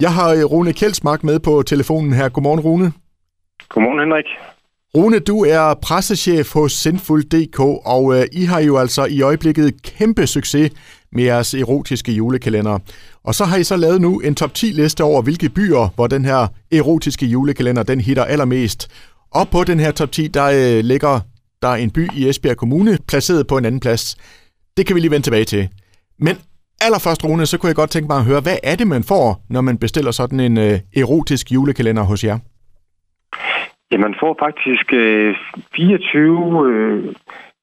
Jeg har øh, Rune Kjeldsmark med på telefonen her. Godmorgen, Rune. Godmorgen, Henrik. Rune, du er pressechef hos Sinful.dk, og øh, I har jo altså i øjeblikket kæmpe succes med jeres erotiske julekalender. Og så har I så lavet nu en top 10 liste over, hvilke byer, hvor den her erotiske julekalender, den hitter allermest. Og på den her top 10, der øh, ligger der er en by i Esbjerg Kommune, placeret på en anden plads. Det kan vi lige vende tilbage til. Men allerførst, Rune, så kunne jeg godt tænke mig at høre, hvad er det, man får, når man bestiller sådan en øh, erotisk julekalender hos jer? Ja, man får faktisk øh, 24 øh,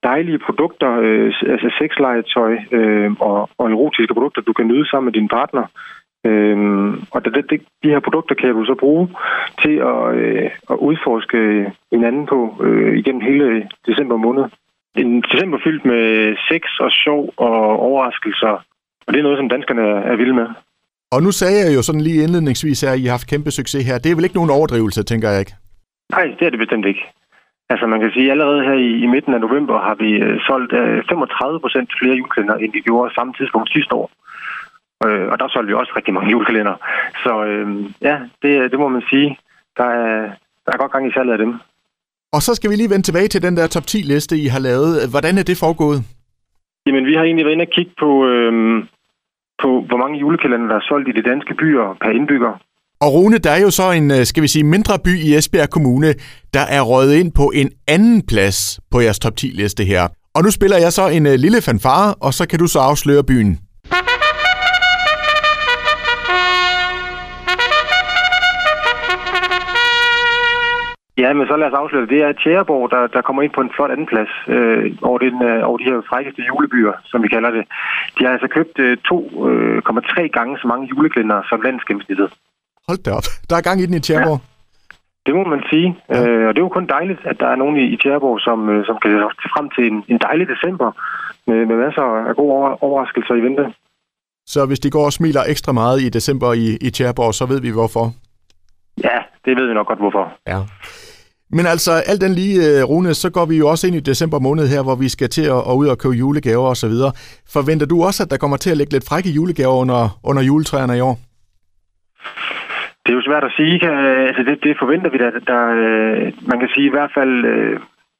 dejlige produkter, øh, altså sexlegetøj øh, og, og erotiske produkter, du kan nyde sammen med din partner. Øhm, og det, det, de her produkter kan du så bruge til at, øh, at udforske hinanden på øh, igennem hele december måned. En december fyldt med sex og sjov og overraskelser, og det er noget, som danskerne er vilde med. Og nu sagde jeg jo sådan lige indledningsvis her, at I har haft kæmpe succes her. Det er vel ikke nogen overdrivelse, tænker jeg ikke? Nej, det er det bestemt ikke. Altså man kan sige, at allerede her i, i midten af november har vi øh, solgt øh, 35 procent flere julekalender, end vi gjorde samme tidspunkt sidste år. Øh, og der solgte vi også rigtig mange julekalender. Så øh, ja, det, det må man sige. Der er, der er godt gang i salget af dem. Og så skal vi lige vende tilbage til den der top 10 liste, I har lavet. Hvordan er det foregået? Jamen, vi har egentlig været inde og kigge på, øh, på hvor mange julekalender, der er solgt i de danske byer per indbygger. Og Rune, der er jo så en, øh, skal vi sige, mindre by i Esbjerg Kommune, der er røget ind på en anden plads på jeres top 10 liste her. Og nu spiller jeg så en øh, lille fanfare, og så kan du så afsløre byen. Ja, men så lad os afsløre det. er Tjæreborg, der, der kommer ind på en flot anden plads øh, over, den, øh, over de her frækkeste julebyer, som vi kalder det. De har altså købt øh, 2,3 øh, gange så mange juleklænder som landsgennemsnittet. Hold da op. Der er gang i den i Tjæreborg. Ja. Det må man sige. Ja. Øh, og det er jo kun dejligt, at der er nogen i, i Tjæreborg, som, øh, som kan se frem til en, en dejlig december med, med masser af gode over, overraskelser i vente. Så hvis de går og smiler ekstra meget i december i, i Tjæreborg, så ved vi hvorfor? Ja, det ved vi nok godt hvorfor. Ja. Men altså, alt den lige, øh, Rune, så går vi jo også ind i december måned her, hvor vi skal til at, at ud og købe julegaver osv. Forventer du også, at der kommer til at ligge lidt frække julegaver under, under juletræerne i år? Det er jo svært at sige. Altså, det, det forventer vi da. Der, øh, man kan sige i hvert fald, øh,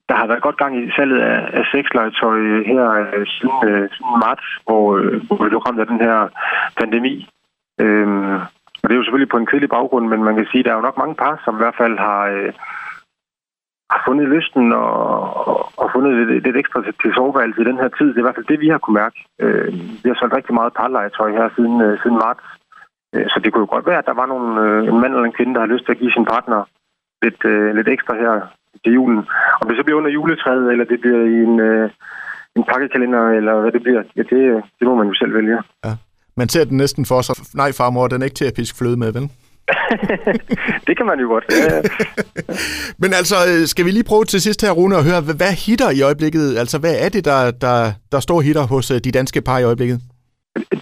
der har været godt gang i salget af, af sexlegetøj her siden, siden marts, hvor, hvor vi blev ramt af den her pandemi. Øhm, og det er jo selvfølgelig på en kedelig baggrund, men man kan sige, at der er jo nok mange par, som i hvert fald har, har fundet lysten og, og, og fundet lidt, lidt ekstra til, til soveværelse i den her tid. Det er i hvert fald det, vi har kunne mærke. Øh, vi har solgt rigtig meget parlegetøj her siden, øh, siden marts. Øh, så det kunne jo godt være, at der var nogle, øh, en mand eller en kvinde, der har lyst til at give sin partner lidt, øh, lidt ekstra her til julen. Om det så bliver under juletræet, eller det bliver i en, øh, en pakkekalender, eller hvad det bliver, ja, det, øh, det må man jo selv vælge. Ja. Man ser den næsten for sig. Nej, farmor, den er ikke til at piske fløde med, vel? det kan man jo godt. Ja, ja. Men altså, skal vi lige prøve til sidst her, Rune, at høre, hvad hitter i øjeblikket? Altså, hvad er det, der, der, der står hitter hos øh, de danske par i øjeblikket?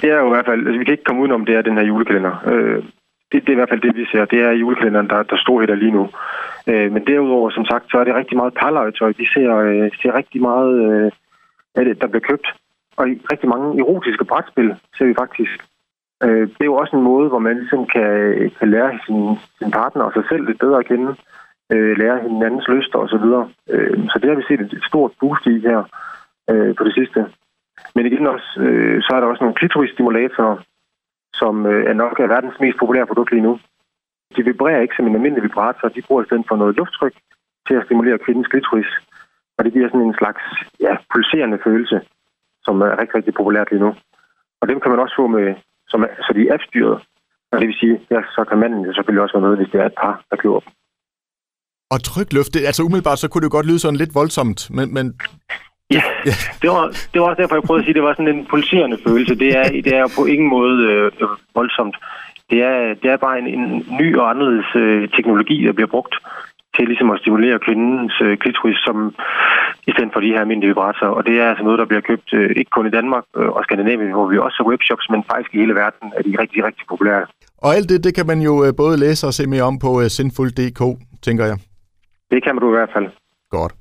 Det er jo i hvert fald, altså vi kan ikke komme udenom, det er den her julekalender. Øh, det, det er i hvert fald det, vi ser. Det er julekalenderen, der, der står hitter lige nu. Øh, men derudover, som sagt, så er det rigtig meget parlegetøj. Vi ser, ser rigtig meget af det, der bliver købt. Og rigtig mange erotiske brætspil ser vi faktisk. Øh, det er jo også en måde, hvor man ligesom kan, kan lære sin, sin partner og sig selv lidt bedre at kende, øh, lære hinandens lyster osv. Så, øh, så det har vi set et, stort boost i her øh, på det sidste. Men igen også, øh, så er der også nogle klitorisstimulatorer, som øh, er nok er verdens mest populære produkt lige nu. De vibrerer ikke som en almindelig vibrator, de bruger i stedet for noget lufttryk til at stimulere kvindens klitoris. Og det giver sådan en slags ja, pulserende følelse, som er rigtig, rigtig populært lige nu. Og dem kan man også få med som er, så de er appstyret. Og det vil sige, ja, så kan manden selvfølgelig også være med, hvis det er et par, der køber dem. Og trykluft, det, altså umiddelbart, så kunne det jo godt lyde sådan lidt voldsomt, men... men... Ja, ja. Det, var, det var også derfor, jeg prøvede at sige, at det var sådan en pulserende følelse. Det er, det er på ingen måde øh, voldsomt. Det er, det er bare en, en ny og anderledes øh, teknologi, der bliver brugt til ligesom at stimulere kvindens øh, klitoris, som i stedet for de her almindelige vibratorer. Og det er altså noget, der bliver købt øh, ikke kun i Danmark øh, og Skandinavien, hvor vi også har webshops, men faktisk i hele verden er de rigtig, rigtig populære. Og alt det, det kan man jo øh, både læse og se mere om på øh, sinful.dk, tænker jeg. Det kan man du i hvert fald. Godt.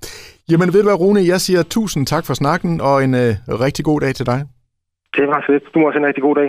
Jamen ved du hvad, Rune, jeg siger tusind tak for snakken, og en øh, rigtig god dag til dig. Det var så lidt. Du må også en rigtig god dag.